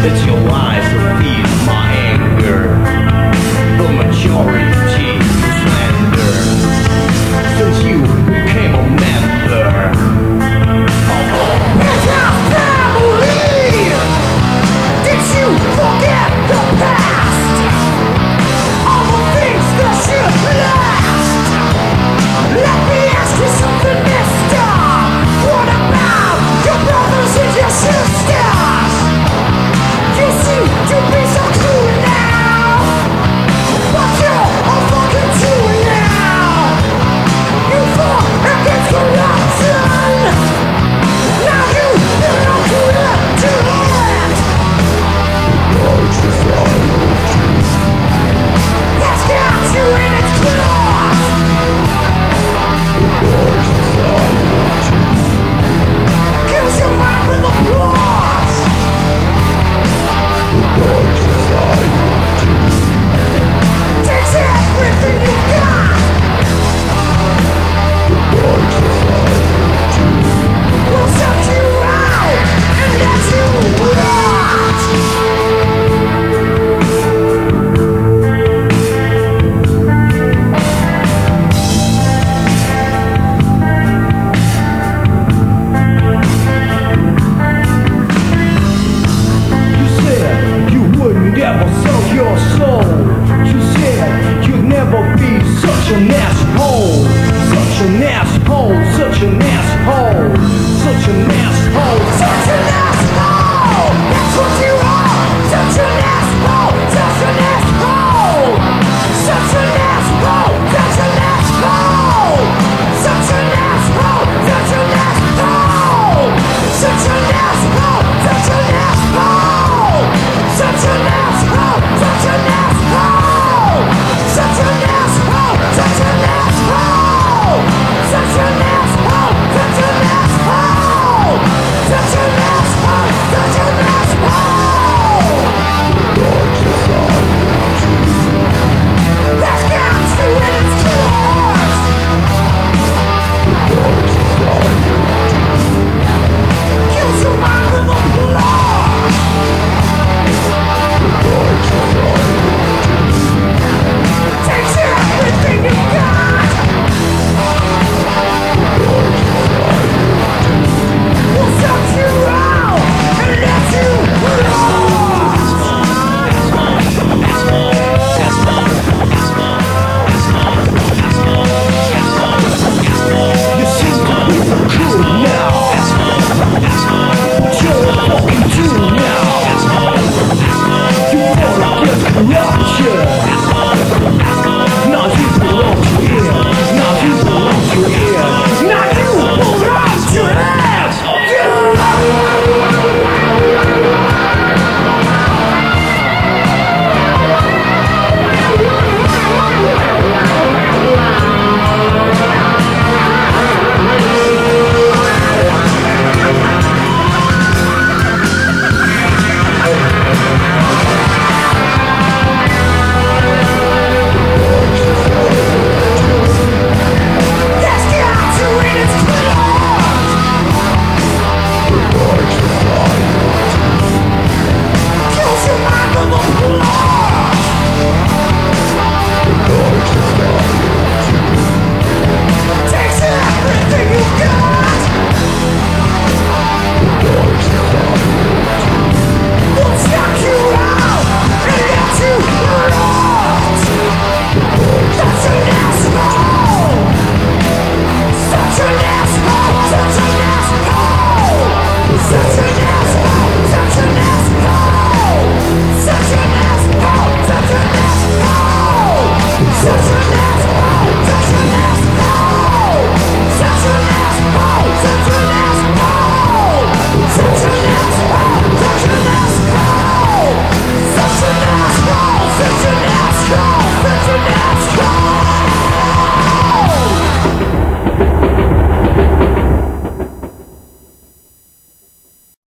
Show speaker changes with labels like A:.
A: It's your lies that feed my anger. The majority